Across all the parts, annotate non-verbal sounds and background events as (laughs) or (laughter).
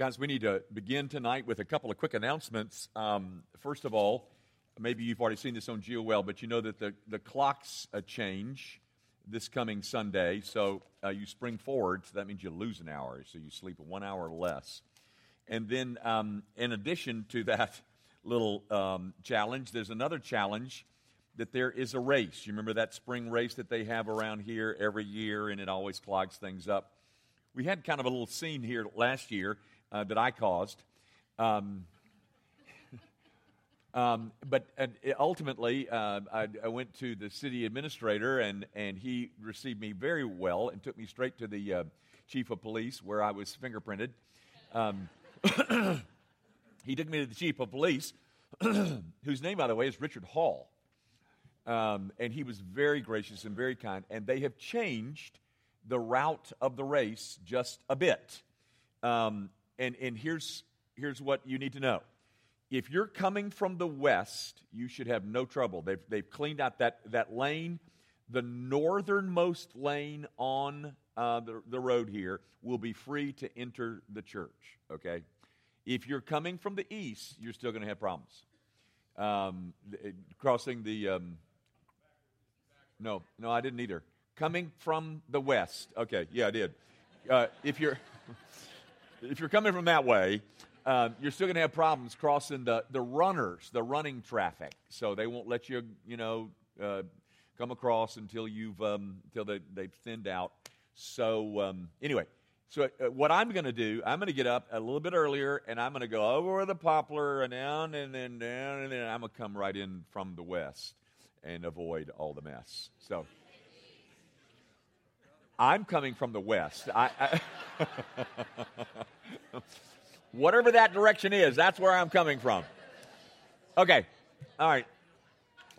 Guys, we need to begin tonight with a couple of quick announcements. Um, first of all, maybe you've already seen this on GeoWell, but you know that the, the clocks uh, change this coming Sunday. So uh, you spring forward, so that means you lose an hour. So you sleep one hour less. And then, um, in addition to that (laughs) little um, challenge, there's another challenge that there is a race. You remember that spring race that they have around here every year, and it always clogs things up. We had kind of a little scene here last year uh, that I caused. Um, (laughs) um, but ultimately, uh, I, I, went to the city administrator, and, and he received me very well and took me straight to the uh, chief of police where I was fingerprinted. Um, (coughs) he took me to the chief of police, (coughs) whose name, by the way, is Richard Hall. Um, and he was very gracious and very kind. And they have changed the route of the race just a bit. Um, and and here's, here's what you need to know. If you're coming from the west, you should have no trouble. They've, they've cleaned out that, that lane. The northernmost lane on uh, the, the road here will be free to enter the church, okay? If you're coming from the east, you're still going to have problems. Um, crossing the. Um, no, no, I didn't either. Coming from the west. Okay, yeah, I did. Uh, if you're. (laughs) if you're coming from that way, uh, you're still going to have problems crossing the, the runners, the running traffic. So they won't let you, you know, uh, come across until you've um, until they, they've thinned out. So um, anyway, so uh, what I'm going to do, I'm going to get up a little bit earlier, and I'm going to go over the poplar and down, and then down, and then I'm going to come right in from the west and avoid all the mess. So. I'm coming from the west. I, I (laughs) whatever that direction is, that's where I'm coming from. Okay, all right.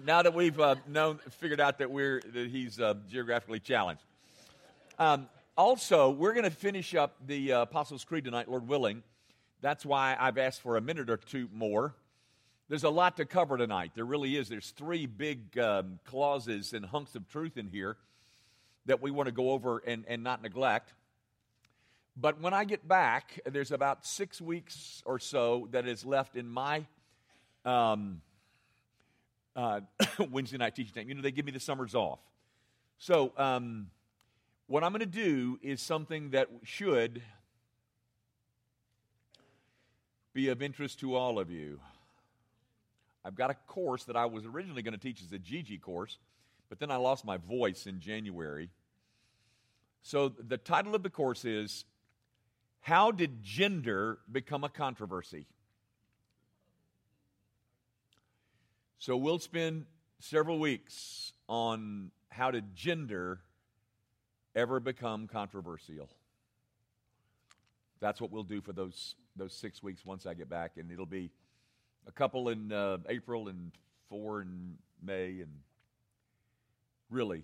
Now that we've uh, known, figured out that we're that he's uh, geographically challenged. Um, also, we're going to finish up the uh, Apostles' Creed tonight, Lord willing. That's why I've asked for a minute or two more. There's a lot to cover tonight. There really is. There's three big um, clauses and hunks of truth in here that we want to go over and, and not neglect. But when I get back, there's about six weeks or so that is left in my um, uh, (coughs) Wednesday night teaching time. You know, they give me the summers off. So, um, what I'm going to do is something that should be of interest to all of you. I've got a course that I was originally going to teach as a GG course but then I lost my voice in January. So the title of the course is How Did Gender Become a Controversy? So we'll spend several weeks on how did gender ever become controversial. That's what we'll do for those those six weeks once I get back, and it'll be a couple in uh, April and four in May and Really,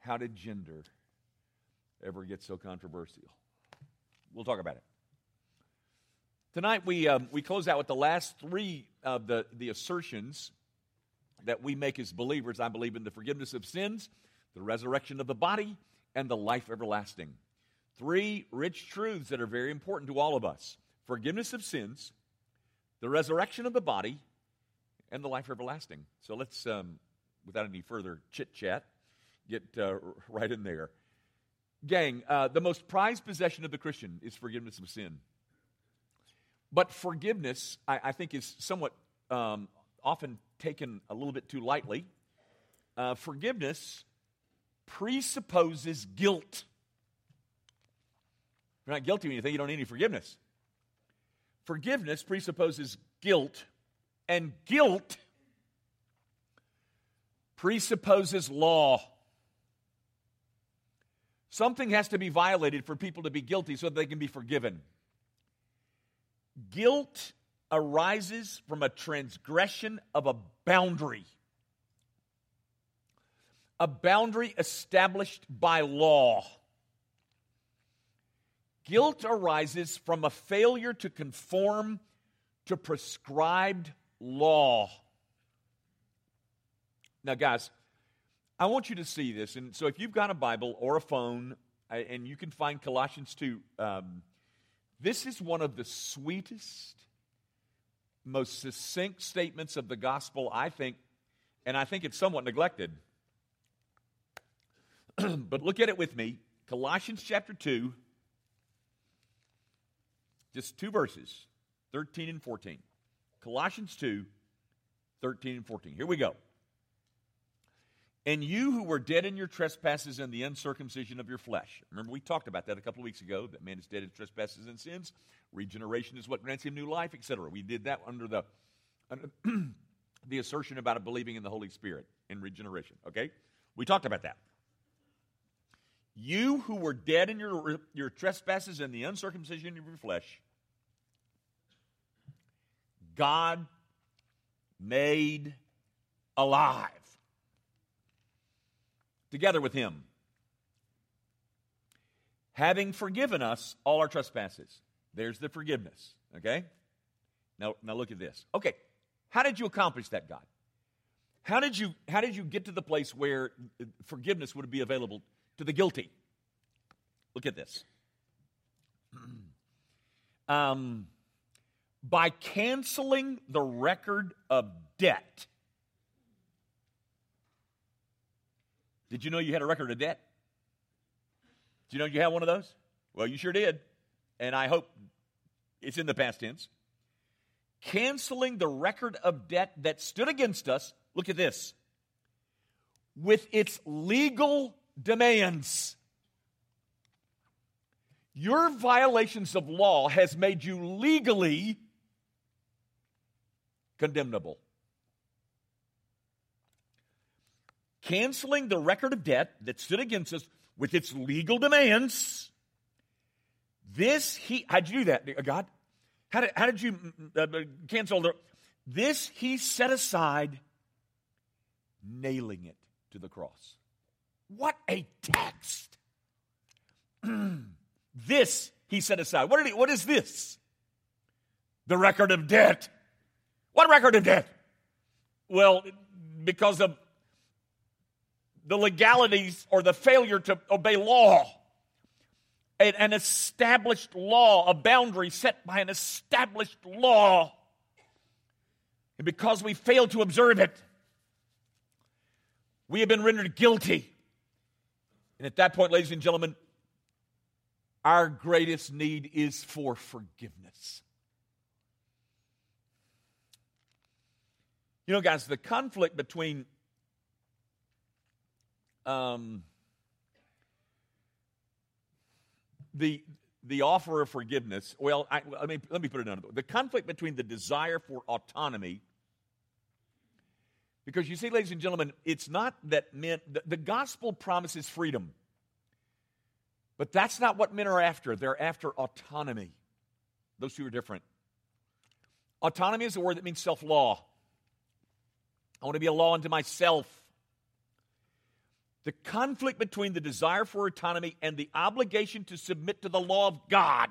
how did gender ever get so controversial? We'll talk about it. Tonight, we, um, we close out with the last three of the, the assertions that we make as believers. I believe in the forgiveness of sins, the resurrection of the body, and the life everlasting. Three rich truths that are very important to all of us forgiveness of sins, the resurrection of the body, and the life everlasting. So let's, um, without any further chit chat, get uh, right in there. Gang, uh, the most prized possession of the Christian is forgiveness of sin. But forgiveness, I, I think, is somewhat um, often taken a little bit too lightly. Uh, forgiveness presupposes guilt. You're not guilty of anything, you don't need any forgiveness. Forgiveness presupposes guilt, and guilt presupposes law. Something has to be violated for people to be guilty so that they can be forgiven. Guilt arises from a transgression of a boundary, a boundary established by law. Guilt arises from a failure to conform to prescribed law. Now, guys, I want you to see this. And so, if you've got a Bible or a phone, and you can find Colossians 2, um, This is one of the sweetest, most succinct statements of the gospel, I think, and I think it's somewhat neglected. (clears throat) but look at it with me Colossians chapter 2, just two verses, 13 and 14. Colossians 2, 13 and 14. Here we go. And you who were dead in your trespasses and the uncircumcision of your flesh. Remember, we talked about that a couple of weeks ago that man is dead in trespasses and sins. Regeneration is what grants him new life, etc. We did that under the, under (clears throat) the assertion about believing in the Holy Spirit in regeneration. Okay? We talked about that. You who were dead in your, your trespasses and the uncircumcision of your flesh, God made alive together with him, having forgiven us all our trespasses. There's the forgiveness, okay? Now, now look at this. Okay, how did you accomplish that, God? How did you how did you get to the place where forgiveness would be available to the guilty? Look at this. (clears throat) Um, by canceling the record of debt Did you know you had a record of debt? Did you know you had one of those? Well, you sure did. And I hope it's in the past tense. Canceling the record of debt that stood against us, look at this, with its legal demands. Your violations of law has made you legally condemnable. Canceling the record of debt that stood against us with its legal demands. This he how'd you do that, God? How did, how did you uh, uh, cancel the this he set aside, nailing it to the cross. What a text! (clears throat) this he set aside. What, he, what is this? The record of debt. What record of debt? Well, because of the legalities or the failure to obey law. An established law, a boundary set by an established law. And because we fail to observe it, we have been rendered guilty. And at that point, ladies and gentlemen, our greatest need is for forgiveness. You know, guys, the conflict between um, the the offer of forgiveness. Well, I, let me let me put it another way. The conflict between the desire for autonomy. Because you see, ladies and gentlemen, it's not that men, the, the gospel promises freedom. But that's not what men are after. They're after autonomy. Those two are different. Autonomy is a word that means self law. I want to be a law unto myself the conflict between the desire for autonomy and the obligation to submit to the law of God.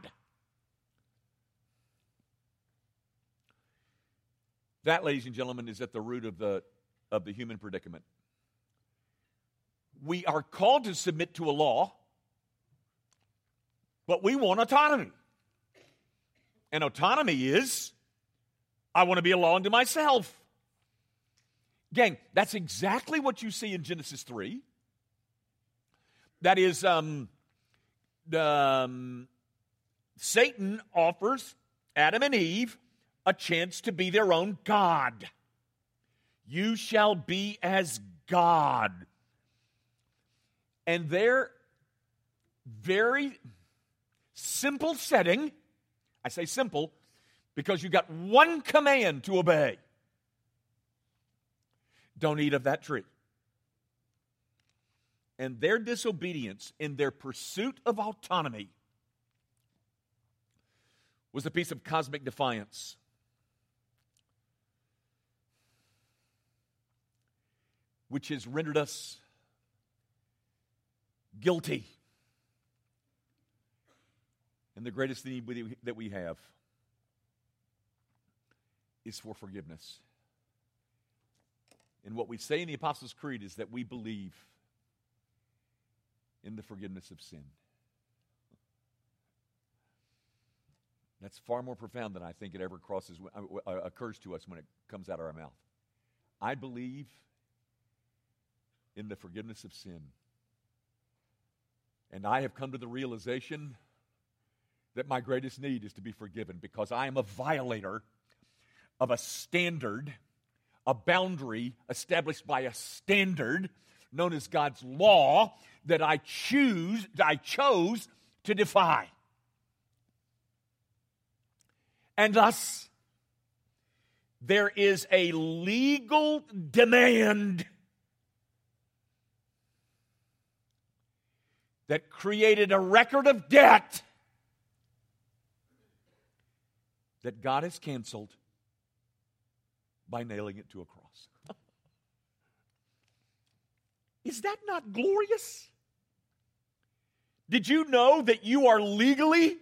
That, ladies and gentlemen, is at the root of the, of the human predicament. We are called to submit to a law, but we want autonomy. And autonomy is I want to be a law unto myself. Gang, that's exactly what you see in Genesis 3. That is, um, the, um, Satan offers Adam and Eve a chance to be their own God. You shall be as God. And their very simple setting, I say simple because you've got one command to obey don't eat of that tree and their disobedience in their pursuit of autonomy was a piece of cosmic defiance. Which has rendered us guilty. And the greatest need that we have is for forgiveness. And what we say in the Apostles' Creed is that we believe in the forgiveness of sin. That's far more profound than I think it ever crosses, uh, uh, occurs to us when it comes out of our mouth. I believe in the forgiveness of sin. And I have come to the realization that my greatest need is to be forgiven because I am a violator of a standard, a boundary established by a standard known as God's law that I choose, I chose to defy. And thus, there is a legal demand that created a record of debt that God has canceled by nailing it to a cross. (laughs) Is that not glorious? Did you know that you are legally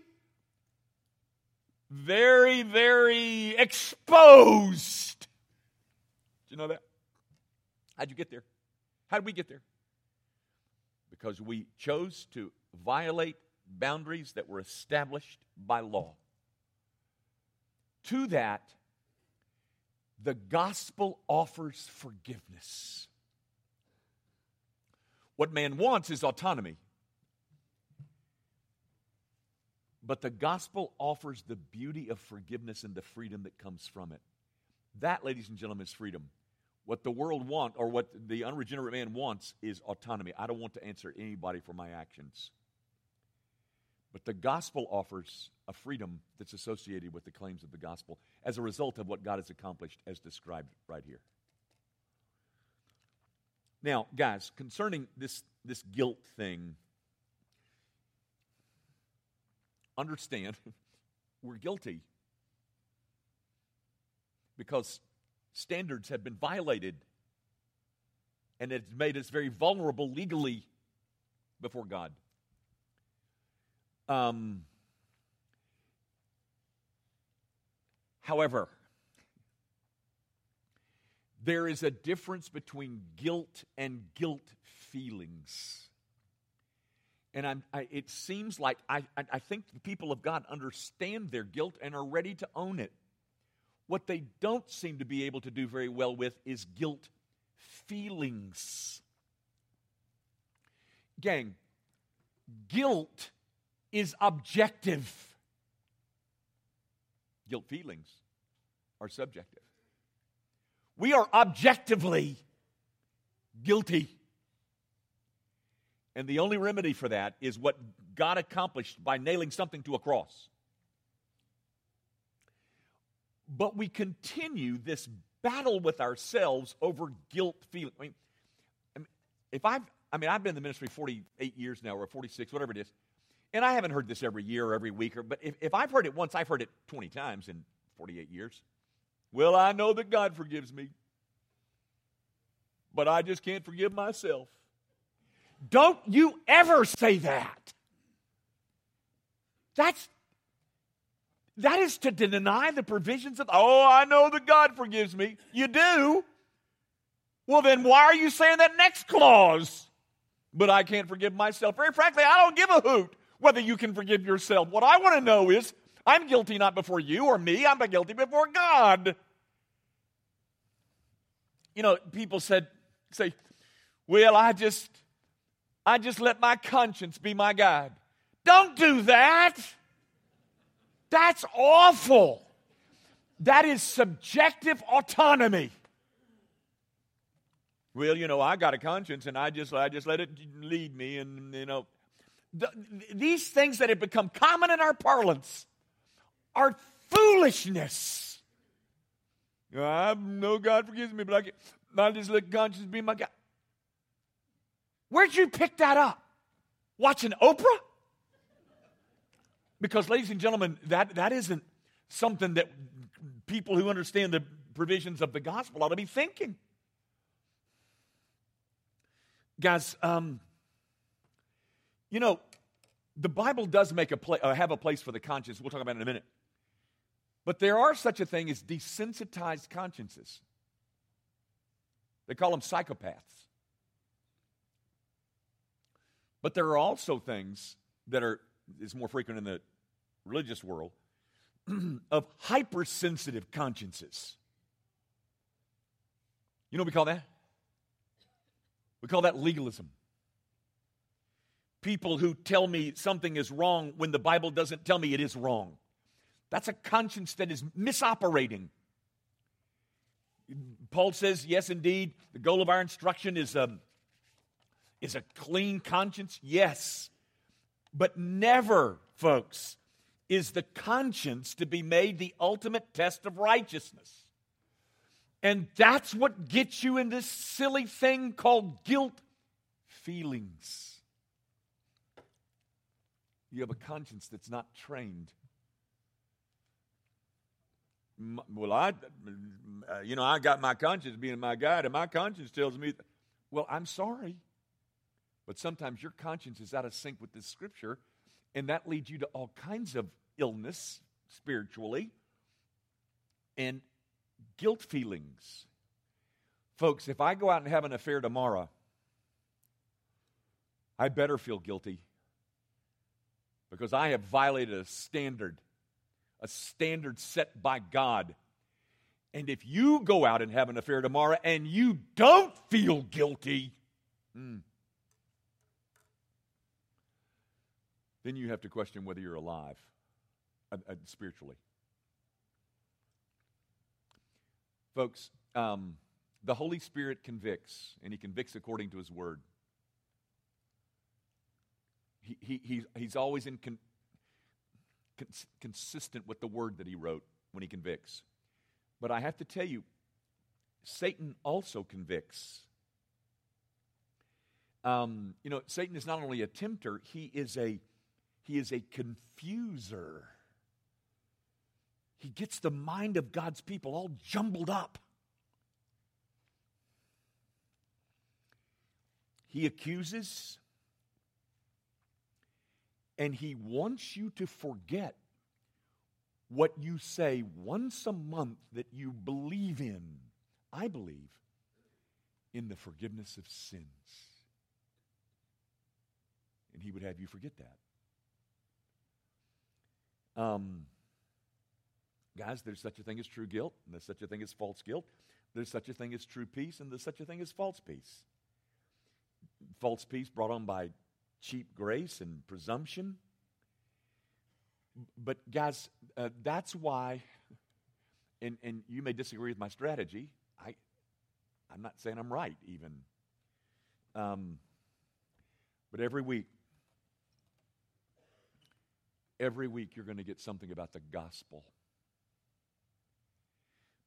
very, very exposed? Did you know that? How'd you get there? How did we get there? Because we chose to violate boundaries that were established by law. To that, the gospel offers forgiveness. What man wants is autonomy. But the gospel offers the beauty of forgiveness and the freedom that comes from it. That, ladies and gentlemen, is freedom. What the world wants, or what the unregenerate man wants, is autonomy. I don't want to answer anybody for my actions. But the gospel offers a freedom that's associated with the claims of the gospel as a result of what God has accomplished as described right here. Now, guys, concerning this, this guilt thing, understand (laughs) we're guilty because standards have been violated and it's made us very vulnerable legally before God. Um, however, there is a difference between guilt and guilt feelings. And I, it seems like I, I think the people of God understand their guilt and are ready to own it. What they don't seem to be able to do very well with is guilt feelings. Gang, guilt is objective. Guilt feelings are subjective. We are objectively guilty. And the only remedy for that is what God accomplished by nailing something to a cross. But we continue this battle with ourselves over guilt feeling. I mean, if I've, I mean, I've been in the ministry 48 years now, or 46, whatever it is, and I haven't heard this every year or every week, or, but if, if I've heard it once, I've heard it 20 times in 48 years. Well, I know that God forgives me, but I just can't forgive myself. Don't you ever say that. That's that is to deny the provisions of oh i know that god forgives me. You do. Well then why are you saying that next clause? But i can't forgive myself. Very frankly i don't give a hoot whether you can forgive yourself. What i want to know is i'm guilty not before you or me i'm guilty before god you know people said say well i just I just let my conscience be my guide. Don't do that. That's awful. That is subjective autonomy. Well, you know, I got a conscience and I just I just let it lead me and you know the, these things that have become common in our parlance are foolishness. I know God forgives me, but I, I just let conscience be my guide. Where'd you pick that up? Watching Oprah? Because, ladies and gentlemen, that, that isn't something that people who understand the provisions of the gospel ought to be thinking. Guys, um, you know, the Bible does make a pla- uh, have a place for the conscience. We'll talk about it in a minute. But there are such a thing as desensitized consciences. They call them psychopaths. But there are also things that are is more frequent in the religious world (clears throat) of hypersensitive consciences. You know what we call that? We call that legalism. People who tell me something is wrong when the Bible doesn't tell me it is wrong. That's a conscience that is misoperating. Paul says, yes, indeed, the goal of our instruction is a, um, is a clean conscience. Yes. But never, folks, is the conscience to be made the ultimate test of righteousness. And that's what gets you in this silly thing called guilt feelings. You have a conscience that's not trained. Well, I, uh, you know, I got my conscience being my guide, and my conscience tells me, well, I'm sorry. But sometimes your conscience is out of sync with the scripture, and that leads you to all kinds of illness spiritually and guilt feelings. Folks, if I go out and have an affair tomorrow, I better feel guilty because I have violated a standard, a standard set by God. And if you go out and have an affair tomorrow and you don't feel guilty, hmm, then you have to question whether you're alive uh, uh, spiritually. Folks, um, the Holy Spirit convicts, and He convicts according to His Word. He, he, he's, he's always in con, cons, consistent with the Word that He wrote when He convicts. But I have to tell you, Satan also convicts. Um, you know, Satan is not only a tempter, he is a he is a confuser. He gets the mind of God's people all jumbled up. He accuses, and he wants you to forget what you say once a month that you believe in. I believe in the forgiveness of sins. And he would have you forget that. Um, Guys, there's such a thing as true guilt, and there's such a thing as false guilt. There's such a thing as true peace, and there's such a thing as false peace. False peace brought on by cheap grace and presumption. But, guys, uh, that's why, and, and you may disagree with my strategy. I, I'm not saying I'm right, even. Um, but every week, every week you're going to get something about the gospel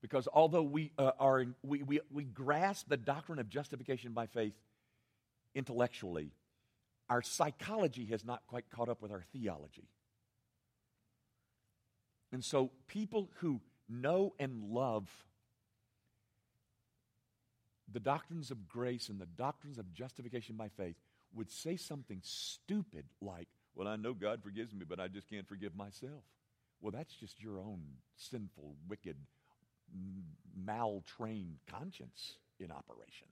because although we, uh, are, we, we, we grasp the doctrine of justification by faith intellectually, our psychology has not quite caught up with our theology. And so people who know and love the doctrines of grace and the doctrines of justification by faith would say something stupid like, Well, I know God forgives me, but I just can't forgive myself. Well, that's just your own sinful, wicked maltrained conscience in operation.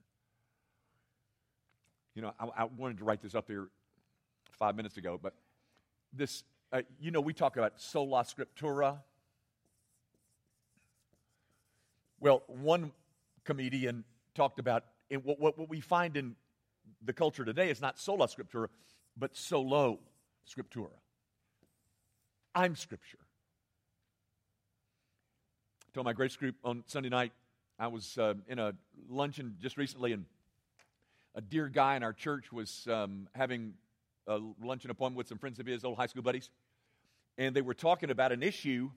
You know, I, I, wanted to write this up here five minutes ago, but this, uh, you know, we talk about sola scriptura. Well, one comedian talked about what, what, what we find in the culture today is not sola scriptura, but solo scriptura. I'm scripture I told my grace group on Sunday night, I was uh, in a luncheon just recently, and a dear guy in our church was um, having a luncheon appointment with some friends of his, old high school buddies, and they were talking about an issue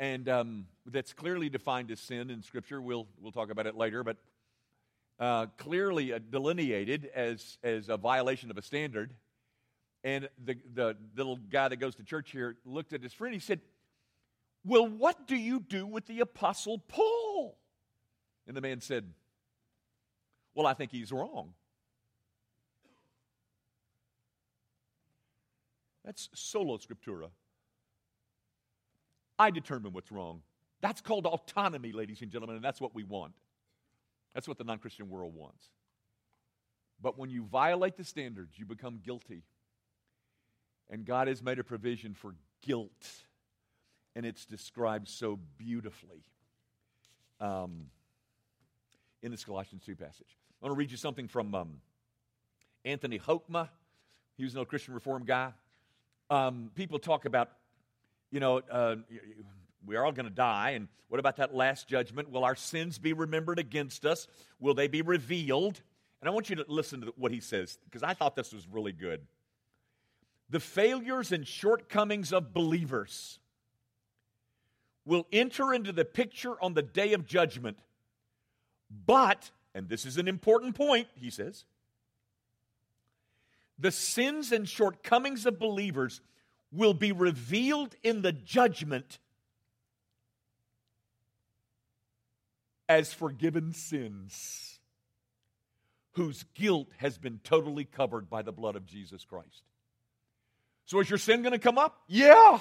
and um, that's clearly defined as sin in Scripture. We'll, we'll talk about it later, but uh, clearly uh, delineated as, as a violation of a standard. And the, the little guy that goes to church here looked at his friend. He said, well, what do you do with the Apostle Paul? And the man said, Well, I think he's wrong. That's sola scriptura. I determine what's wrong. That's called autonomy, ladies and gentlemen, and that's what we want. That's what the non Christian world wants. But when you violate the standards, you become guilty. And God has made a provision for guilt and it's described so beautifully um, in this Colossians 2 passage. I want to read you something from um, Anthony Hoekema. He was an old Christian Reform guy. Um, people talk about, you know, uh, we are all going to die, and what about that last judgment? Will our sins be remembered against us? Will they be revealed? And I want you to listen to what he says, because I thought this was really good. The failures and shortcomings of believers will enter into the picture on the day of judgment. But, and this is an important point, he says, the sins and shortcomings of believers will be revealed in the judgment as forgiven sins whose guilt has been totally covered by the blood of Jesus Christ. So, is your sin going to come up? Yeah,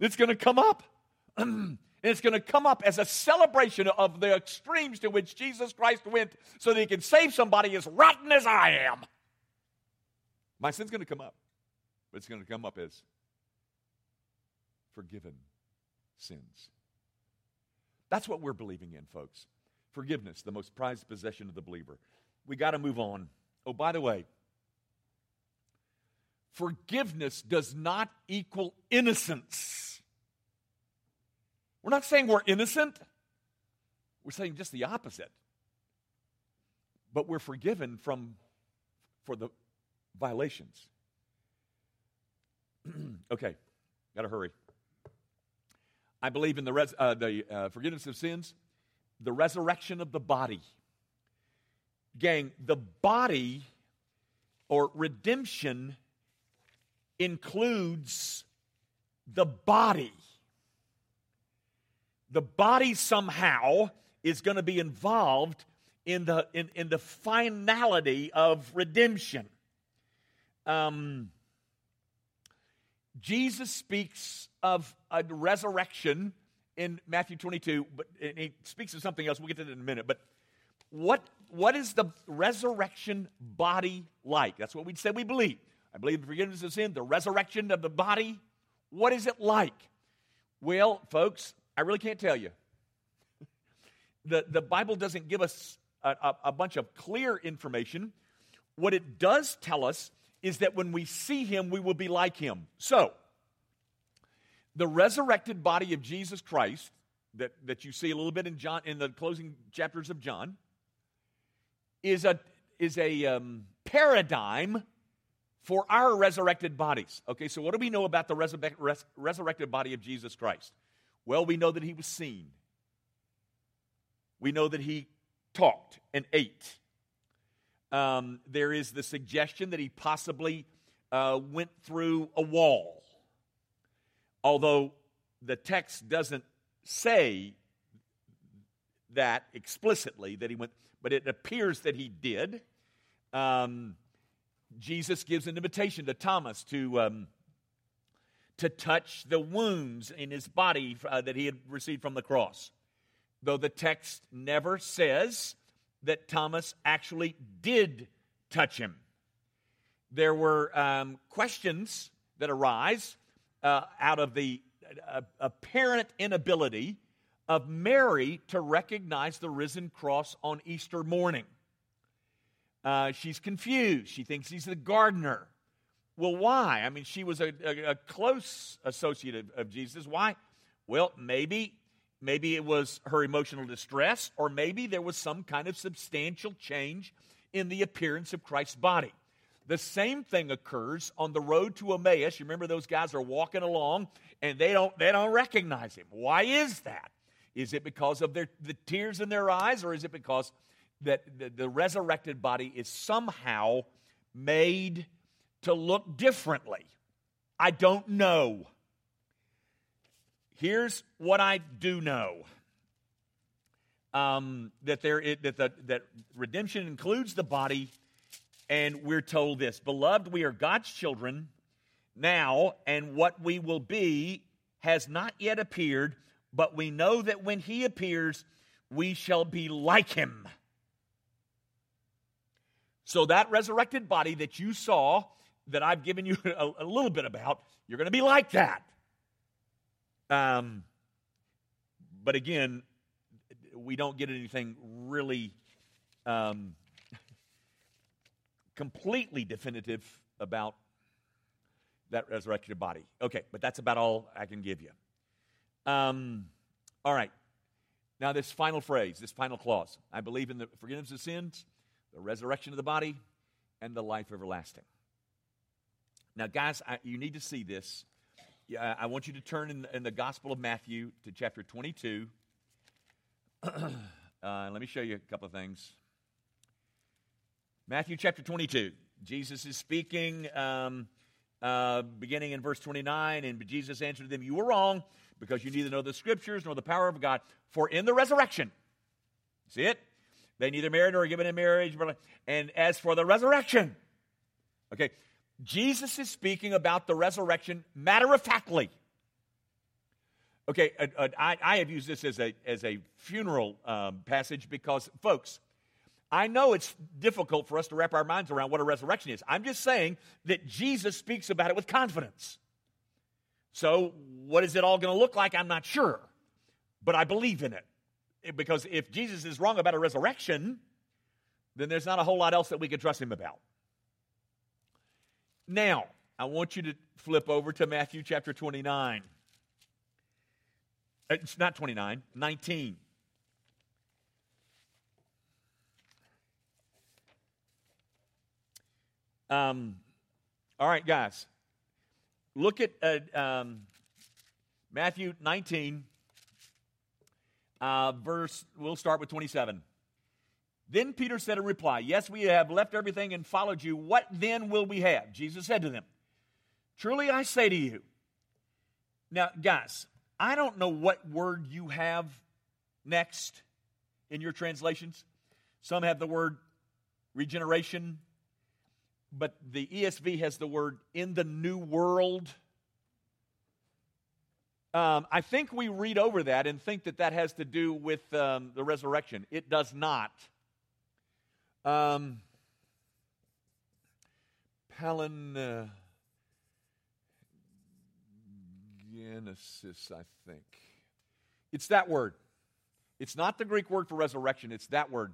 it's going to come up. (clears throat) and it's going to come up as a celebration of the extremes to which Jesus Christ went so that he can save somebody as rotten as I am. My sin's going to come up, but it's going to come up as forgiven sins. That's what we're believing in, folks. Forgiveness, the most prized possession of the believer. We got to move on. Oh, by the way, forgiveness does not equal innocence. We're not saying we're innocent, we're saying just the opposite. But we're forgiven from for the violations. (clears throat) okay, got to hurry. I believe in the, res- uh, the uh, forgiveness of sins, the resurrection of the body. Gang, the body or redemption includes the body. The body somehow is going to be involved in the, in, in the finality of redemption. Um, Jesus speaks of a resurrection in Matthew 22, but he speaks of something else. We'll get to that in a minute. But what, what is the resurrection body like? That's what we said we believe. I believe the forgiveness of sin, the resurrection of the body. What is it like? Well, folks, I really can't tell you. (laughs) the, the Bible doesn't give us a, a, a bunch of clear information. What it does tell us is that when we see him, we will be like him. So, the resurrected body of Jesus Christ that, that you see a little bit in John in the closing chapters of John is a is a um, paradigm for our resurrected bodies. Okay, so what do we know about the res- resurrected body of Jesus Christ? Well, we know that he was seen. We know that he talked and ate. Um, there is the suggestion that he possibly uh, went through a wall. Although the text doesn't say that explicitly that he went, but it appears that he did. Um, Jesus gives an invitation to Thomas to, um, to touch the wounds in his body uh, that he had received from the cross. Though the text never says that Thomas actually did touch him. There were um, questions that arise uh, out of the uh, apparent inability of Mary to recognize the risen Christ on Easter morning. Uh, she's confused. She thinks he's the gardener. Well, why? I mean, she was a, a, a close associate of, of Jesus. Why? Well, maybe maybe it was her emotional distress, or maybe there was some kind of substantial change in the appearance of Christ's body. The same thing occurs on the road to Emmaus. You remember those guys are walking along and they don't they don't recognize him. Why is that? Is it because of their the tears in their eyes, or is it because that the, the resurrected body is somehow made to look differently. I don't know. Here's what I do know. Um, that there that the, that redemption includes the body, and we're told this, beloved, we are God's children now, and what we will be has not yet appeared, but we know that when He appears, we shall be like Him so, that resurrected body that you saw, that I've given you (laughs) a, a little bit about, you're going to be like that. Um, but again, we don't get anything really um, completely definitive about that resurrected body. Okay, but that's about all I can give you. Um, all right. Now, this final phrase, this final clause I believe in the forgiveness of sins, the resurrection of the body, and the life everlasting. Now, guys, I, you need to see this. Yeah, I want you to turn in, in the Gospel of Matthew to chapter 22. (clears throat) uh, let me show you a couple of things. Matthew chapter 22. Jesus is speaking, um, uh, beginning in verse 29, and Jesus answered them, You were wrong, because you neither know the scriptures nor the power of God. For in the resurrection, see it? They neither married nor given in marriage. And as for the resurrection, okay, Jesus is speaking about the resurrection matter of factly. Okay, I, I, have used this as a, as a funeral um, passage because, folks, I know it's difficult for us to wrap our minds around what a resurrection is. I'm just saying that Jesus speaks about it with confidence. So, what is it all going to look like? I'm not sure, but I believe in it. Because if Jesus is wrong about a resurrection, then there's not a whole lot else that we could trust him about. Now, I want you to flip over to Matthew chapter 29. Uh, it's not 29, 19. Um, all right, guys. Look at uh, um, Matthew 19, uh, verse, we'll start with 27. Then Peter said in reply, Yes, we have left everything and followed you. What then will we have? Jesus said to them, Truly I say to you. Now, guys, I don't know what word you have next in your translations. Some have the word regeneration, but the ESV has the word in the new world. Um, I think we read over that and think that that has to do with um, the resurrection. It does not. Um, Palin. Genesis, I think. It's that word. It's not the Greek word for resurrection, it's that word.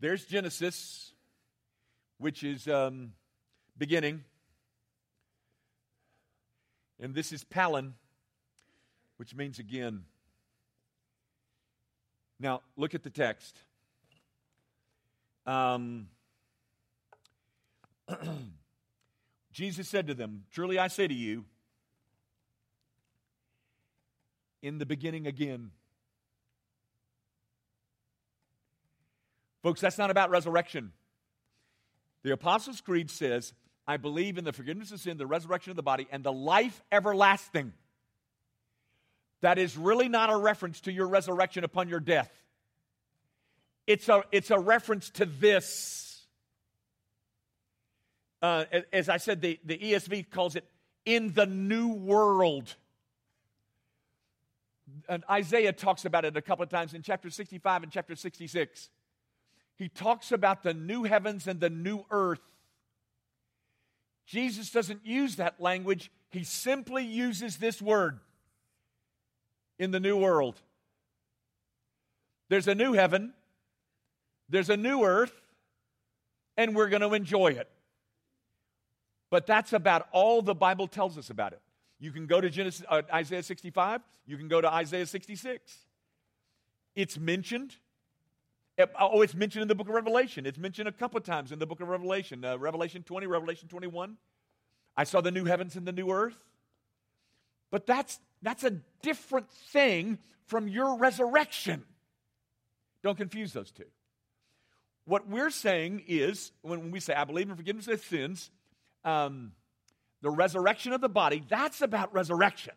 There's Genesis, which is um, beginning. And this is Palin, which means again. Now, look at the text. Um, (clears throat) Jesus said to them, Truly I say to you, in the beginning again. Folks, that's not about resurrection. The Apostles' Creed says, I believe in the forgiveness of sin, the resurrection of the body, and the life everlasting. That is really not a reference to your resurrection upon your death. It's a, it's a reference to this. Uh, as I said, the, the ESV calls it in the new world and Isaiah talks about it a couple of times in chapter 65 and chapter 66. He talks about the new heavens and the new earth. Jesus doesn't use that language, he simply uses this word in the new world. There's a new heaven, there's a new earth, and we're going to enjoy it. But that's about all the Bible tells us about it. You can go to Genesis, uh, Isaiah 65. You can go to Isaiah 66. It's mentioned. Eh, oh, it's mentioned in the book of Revelation. It's mentioned a couple times in the book of Revelation. Uh, Revelation 20, Revelation 21. I saw the new heavens and the new earth. But that's, that's a different thing from your resurrection. Don't confuse those two. What we're saying is, when we say, I believe in forgiveness of sins, um, the resurrection of the body, that's about resurrection.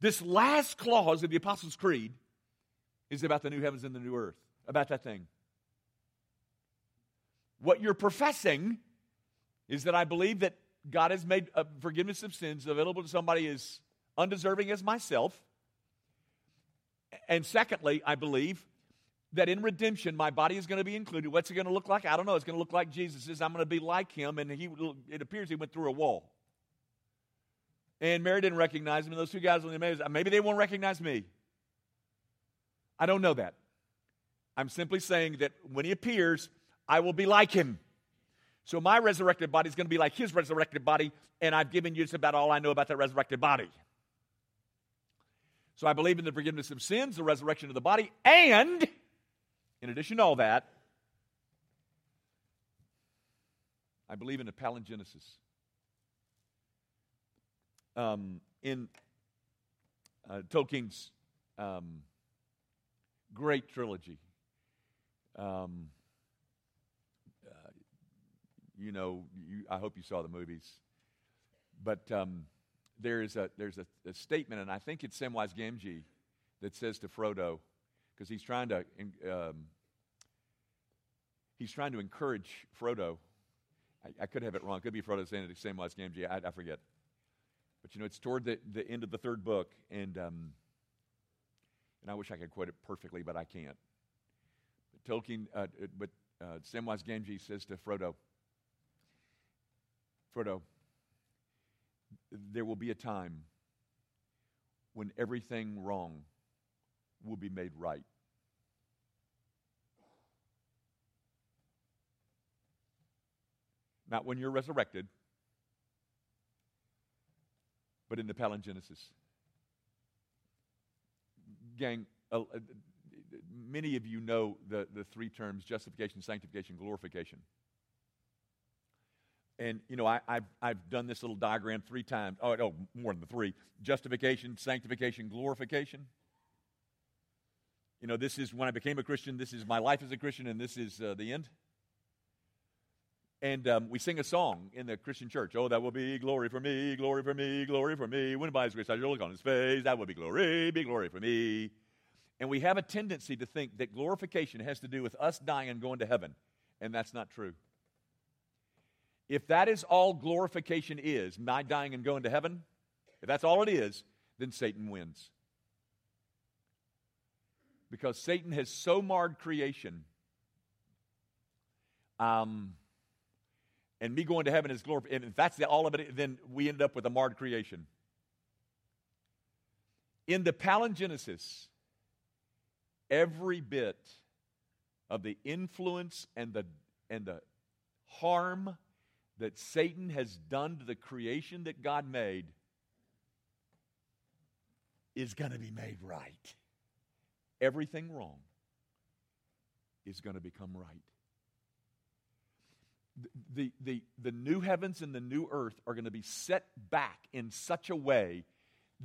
This last clause of the Apostles' Creed is about the new heavens and the new earth, about that thing. What you're professing is that I believe that God has made forgiveness of sins available to somebody as undeserving as myself. And secondly, I believe that in redemption, my body is going to be included. What's it going to look like? I don't know. It's going to look like Jesus is. I'm going to be like him, and he, it appears he went through a wall. And Mary didn't recognize him, and those two guys on the Emmaus, uh, maybe they won't recognize me. I don't know that. I'm simply saying that when he appears, I will be like him. So my resurrected body is going to be like his resurrected body, and I've given you just about all I know about that resurrected body. So I believe in the forgiveness of sins, the resurrection of the body, and in addition to all that, I believe in the palingenesis. Um, in uh, Tolkien's um, great trilogy, um, uh, you know, you, I hope you saw the movies, but um, there's a there's a, a, statement, and I think it's Samwise Gamgee that says to Frodo, because he's trying to um, he's trying to encourage Frodo. I, I, could have it wrong. It could be Frodo saying it Samwise Gamgee. I, I forget. But you know, it's toward the, the end of the third book, and um, and I wish I could quote it perfectly, but I can't. But Tolkien, uh, but uh, Samwise Gamgee says to Frodo, Frodo, there will be a time when everything wrong will be made right. Not when you're resurrected, but in the palingenesis. Gang, many of you know the, the three terms justification, sanctification, glorification. And, you know, I, have I've done this little diagram three times. Oh, more than the three justification, sanctification, glorification. You know, this is when I became a Christian, this is my life as a Christian, and this is uh, the end. And um, we sing a song in the Christian church. Oh, that will be glory for me, glory for me, glory for me. When by his grace I shall look on his face, that will be glory, be glory for me. And we have a tendency to think that glorification has to do with us dying and going to heaven. And that's not true. If that is all glorification is, my dying and going to heaven, if that's all it is, then Satan wins. Because Satan has so marred creation. Um, and me going to heaven is glory. And if that's the, all of it, then we end up with a marred creation. In the palingenesis, every bit of the influence and the, and the harm that Satan has done to the creation that God made is going to be made right. Everything wrong is going to become right. The, the, the new heavens and the new earth are going to be set back in such a way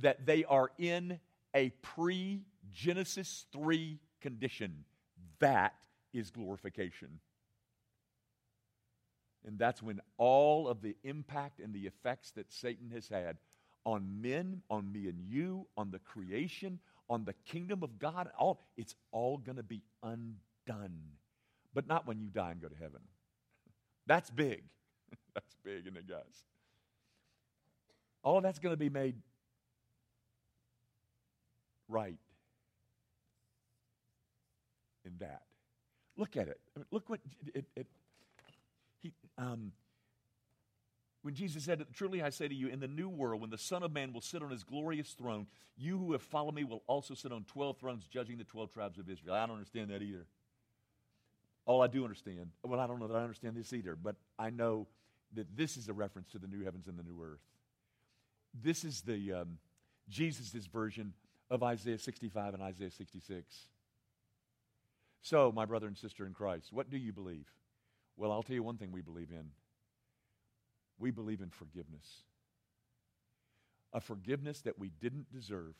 that they are in a pre Genesis 3 condition. That is glorification. And that's when all of the impact and the effects that Satan has had on men, on me and you, on the creation, on the kingdom of God, all it's all going to be undone. But not when you die and go to heaven. (laughs) That's big. (laughs) that's big, isn't it, guys? All that's going to be made right in that. Look at it. I mean, look what it, it, he, um, when Jesus said, Truly I say to you, in the new world, when the Son of Man will sit on his glorious throne, you who have followed me will also sit on 12 thrones, judging the 12 tribes of Israel. I don't understand that either. All I do understand, well, I don't know that I understand this either, but I know that this is a reference to the new heavens and the new earth. This is the um, Jesus' version of Isaiah 65 and Isaiah 66. So, my brother and sister in Christ, what do you believe? Well, I'll tell you one thing we believe in we believe in forgiveness. A forgiveness that we didn't deserve,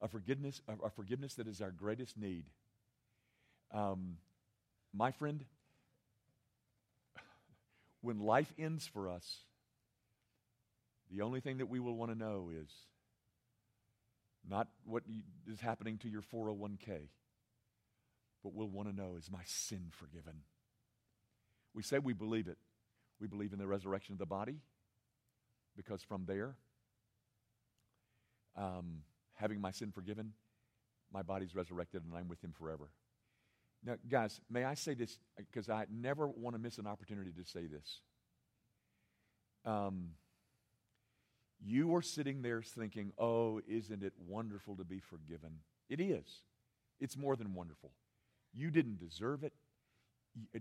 a forgiveness, a forgiveness that is our greatest need. Um, my friend, (laughs) when life ends for us, the only thing that we will want to know is not what is happening to your 401k, but we'll want to know is my sin forgiven? We say we believe it. We believe in the resurrection of the body because from there, um, having my sin forgiven, my body's resurrected and I'm with him forever. Now, guys, may I say this because I never want to miss an opportunity to say this. Um, You are sitting there thinking, oh, isn't it wonderful to be forgiven? It is. It's more than wonderful. You didn't deserve it.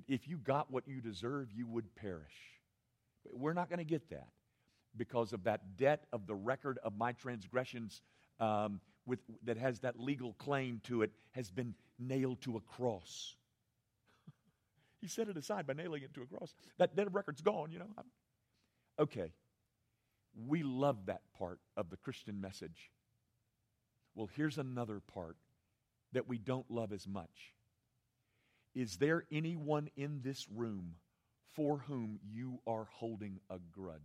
If you got what you deserve, you would perish. We're not going to get that because of that debt of the record of my transgressions um, with, that has that legal claim to it has been nailed to a cross. (laughs) he set it aside by nailing it to a cross. That debt of record's gone, you know. I'm, okay. We love that part of the Christian message. Well, here's another part that we don't love as much. Is there anyone in this room for whom you are holding a grudge?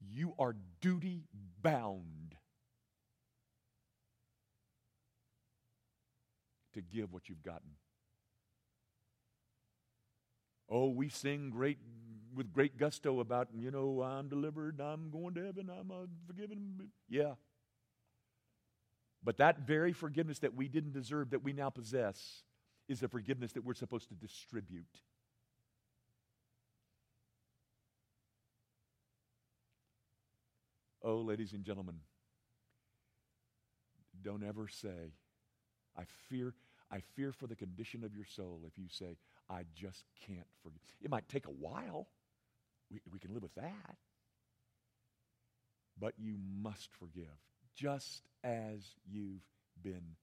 You are duty bound to give what you've gotten. Oh, we sing great with great gusto about, you know, I'm delivered, I'm going to heaven, I'm uh, forgiven. Yeah. But that very forgiveness that we didn't deserve, that we now possess, is the forgiveness that we're supposed to distribute. Oh, ladies and gentlemen, don't ever say, I fear, I fear for the condition of your soul if you say, I just can't forgive. It might take a while. We, we can live with that. But you must forgive, just as you've been.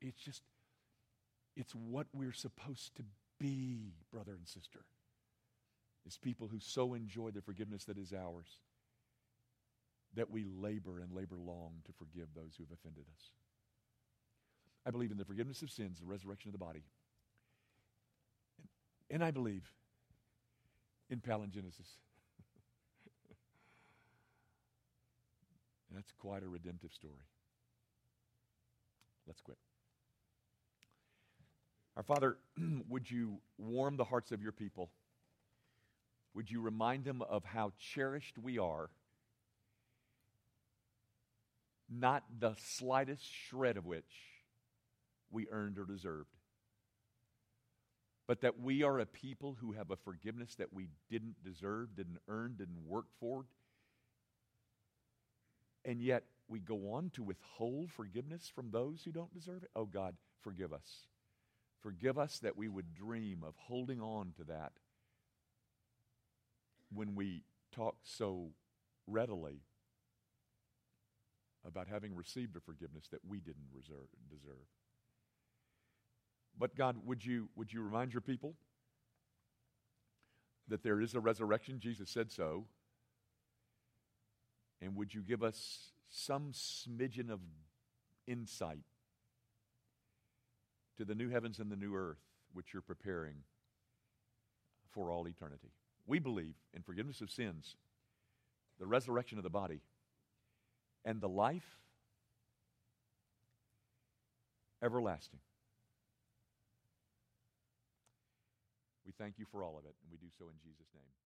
It's just, it's what we're supposed to be, brother and sister. It's people who so enjoy the forgiveness that is ours that we labor and labor long to forgive those who have offended us. I believe in the forgiveness of sins, the resurrection of the body. And, and I believe in palingenesis. That's quite a redemptive story. Let's quit. Our Father, (clears throat) would you warm the hearts of your people? Would you remind them of how cherished we are? Not the slightest shred of which we earned or deserved, but that we are a people who have a forgiveness that we didn't deserve, didn't earn, didn't work for, and yet we go on to withhold forgiveness from those who don't deserve it? Oh God, forgive us. Forgive us that we would dream of holding on to that when we talk so readily about having received a forgiveness that we didn't reserve, deserve. But God, would you, would you remind your people that there is a resurrection? Jesus said so. And would you give us some smidgen of insight to the new heavens and the new earth which you're preparing for all eternity? We believe in forgiveness of sins, the resurrection of the body, and the life everlasting. We thank you for all of it, and we do so in Jesus' name.